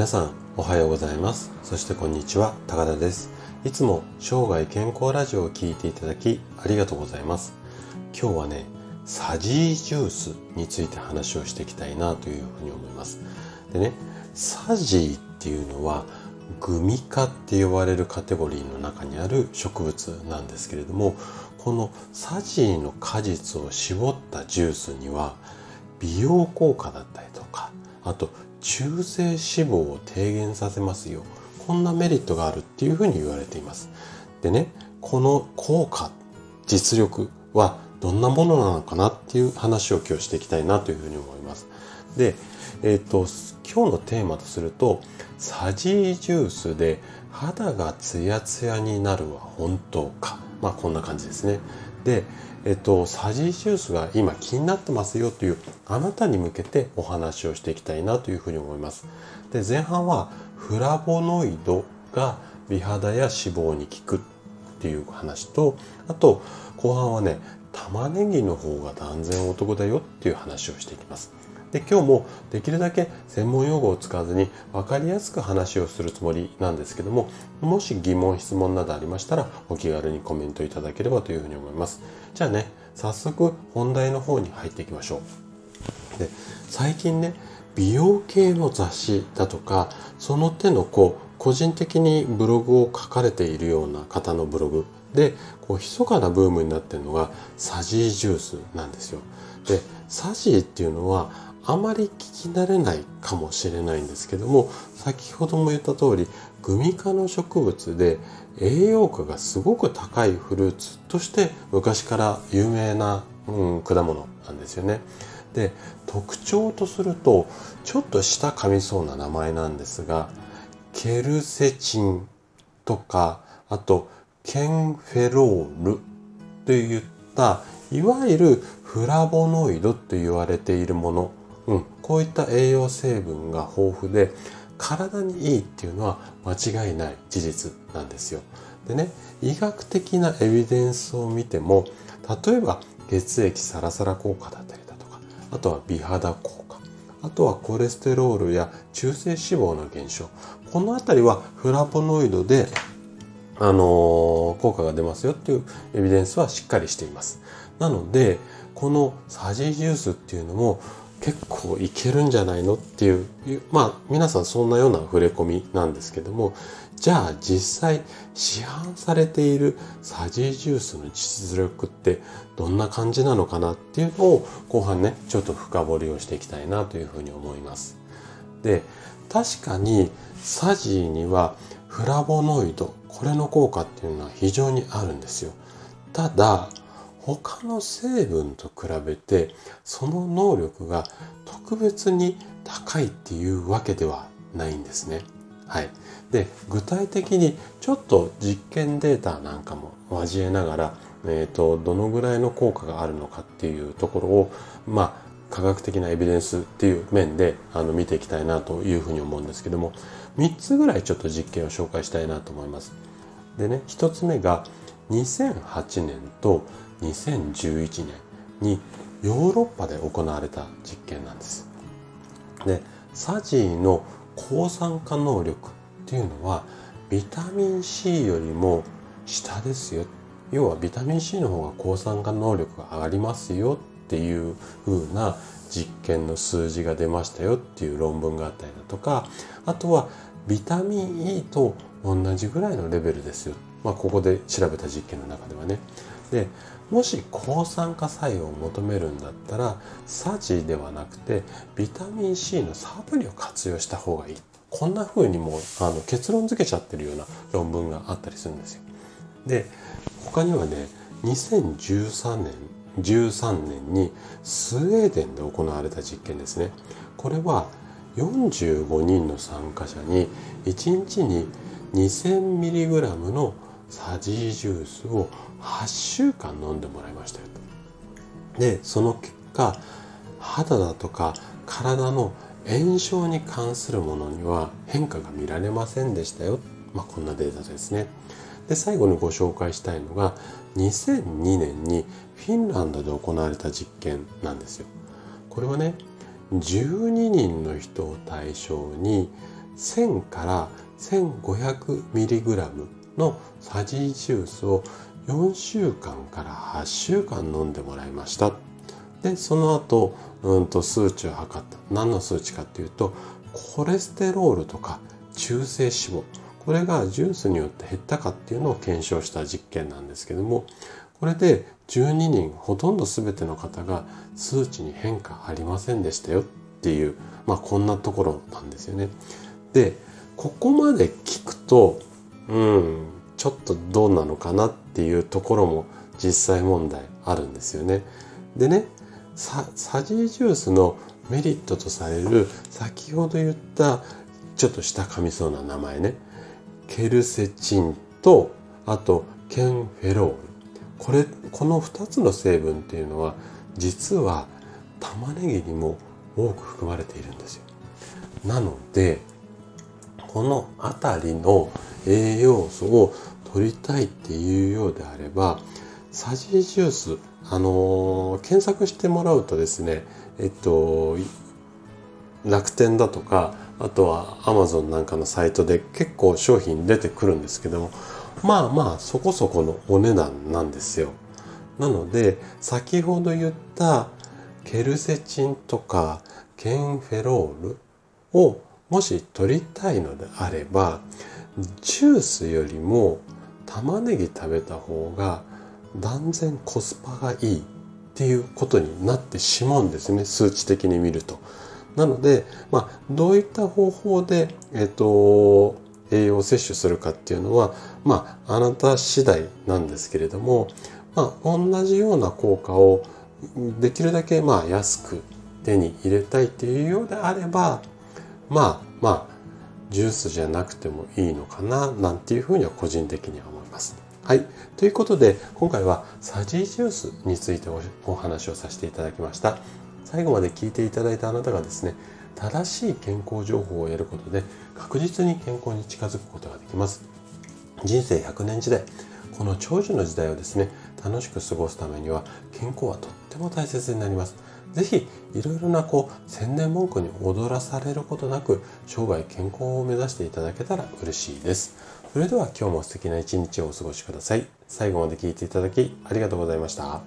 皆さんおはようございます。そしてこんにちは高田です。いつも生涯健康ラジオを聴いていただきありがとうございます。今日はねサジージュースについて話をしていきたいなというふうに思います。でねサジーっていうのはグミ科って呼ばれるカテゴリーの中にある植物なんですけれどもこのサジーの果実を絞ったジュースには美容効果だったりとかあと中性脂肪を低減させますよ。こんなメリットがあるっていうふうに言われています。でねこの効果実力はどんなものなのかなっていう話を今日していきたいなというふうに思います。でえっ、ー、と今日のテーマとするとサジージュースで肌がツヤツヤになるは本当かまあこんな感じですねでえっと、サジージュースが今気になってますよというあなたに向けてお話をしていきたいなというふうに思います。で前半はフラボノイドが美肌や脂肪に効くっていう話とあと後半はね玉ねぎの方が断然お得だよっていう話をしていきます。で今日もできるだけ専門用語を使わずに分かりやすく話をするつもりなんですけどももし疑問質問などありましたらお気軽にコメントいただければというふうに思います。じゃあね早速本題の方に入っていきましょう。で最近ね美容系の雑誌だとかその手のこう個人的にブログを書かれているような方のブログでこう密かなブームになっているのがサジージュースなんですよ。でサジーっていうのはあまり聞き慣れないかもしれないんですけども先ほども言った通りグミ科の植物で栄養価がすごく高いフルーツとして昔から有名な、うん、果物なんですよね。で特徴とするとちょっと舌噛みそうな名前なんですがケルセチンとかあとケンフェロールといったいわゆるフラボノイドと言われているものうん、こういった栄養成分が豊富で体にいいっていうのは間違いない事実なんですよ。でね医学的なエビデンスを見ても例えば血液サラサラ効果だったりだとかあとは美肌効果あとはコレステロールや中性脂肪の減少この辺りはフラボノイドであのー、効果が出ますよっていうエビデンスはしっかりしています。なのでこのサジジュースっていうのも結構いけるんじゃないのっていうまあ皆さんそんなような触れ込みなんですけどもじゃあ実際市販されているサジージュースの実力ってどんな感じなのかなっていうのを後半ねちょっと深掘りをしていきたいなというふうに思います。で確かにサジーにはフラボノイドこれの効果っていうのは非常にあるんですよ。ただ他の成分と比べてその能力が特別に高いっていうわけではないんですね。はい、で具体的にちょっと実験データなんかも交えながら、えーと、どのぐらいの効果があるのかっていうところをまあ科学的なエビデンスっていう面であの見ていきたいなというふうに思うんですけども3つぐらいちょっと実験を紹介したいなと思います。でね1つ目が2008年と2011年にヨーロッパで行われた実験なんです。でサジーの抗酸化能力っていうのはビタミン C よりも下ですよ要はビタミン C の方が抗酸化能力が上がりますよっていう風な実験の数字が出ましたよっていう論文があったりだとかあとはビタミン E と同じぐらいのレベルですよ、まあ、ここで調べた実験の中ではねでもし抗酸化作用を求めるんだったらサジではなくてビタミン C のサプリを活用した方がいいこんな風にもあの結論付けちゃってるような論文があったりするんですよ。で他にはね2013年13年にスウェーデンで行われた実験ですね。これは45人の参加者に1日に 2000mg のサジージュースを8週間飲んでもらいましたよ。でその結果肌だとか体の炎症に関するものには変化が見られませんでしたよ、まあ、こんなデータですね。で最後にご紹介したいのが2002年にフィンランドで行われた実験なんですよ。これはね12人の人を対象に1000から 1500mg のサジージュースを4週間から8週間飲んでもらいました。でその後、うんと数値を測った。何の数値かっていうとコレステロールとか中性脂肪。これがジュースによって減ったかっていうのを検証した実験なんですけどもこれで12人ほとんど全ての方が数値に変化ありませんでしたよっていうまあこんなところなんですよね。でここまで聞くとうんちょっとどうなのかなっていうところも実際問題あるんですよね。でねサジージュースのメリットとされる先ほど言ったちょっと下噛みそうな名前ね。ケルセチンとあとケンフェロール。これこの2つの成分っていうのは実は玉ねぎにも多く含まれているんですよ。なのでこの辺りの栄養素を取りたいっていうようであればサジージュースあのー、検索してもらうとですねえっと楽天だとかあとは Amazon なんかのサイトで結構商品出てくるんですけどもまあまあそこそこのお値段なんですよ。なので先ほど言ったケルセチンとかケンフェロールをもし取りたいのであればジュースよりも玉ねぎ食べた方が断然コスパがいいっていうことになってしまうんですね数値的に見ると。なので、まあ、どういった方法で、えっ、と、栄養を摂取するかっていうのは、まあ、あなた次第なんですけれども、まあ、同じような効果をできるだけ、まあ、安く手に入れたいっていうようであれば、まあ、まあ、ジュースじゃなくてもいいのかな、なんていうふうには個人的には思います。はい。ということで、今回はサジージュースについてお話をさせていただきました。最後まで聞いていただいたあなたがですね正しい健康情報を得ることで確実に健康に近づくことができます人生100年時代この長寿の時代をですね楽しく過ごすためには健康はとっても大切になります。是非いろいろなこう宣伝文句に踊らされることなく生涯健康を目指していただけたら嬉しいです。それでは今日も素敵な一日をお過ごしください。最後まで聞いていただきありがとうございました。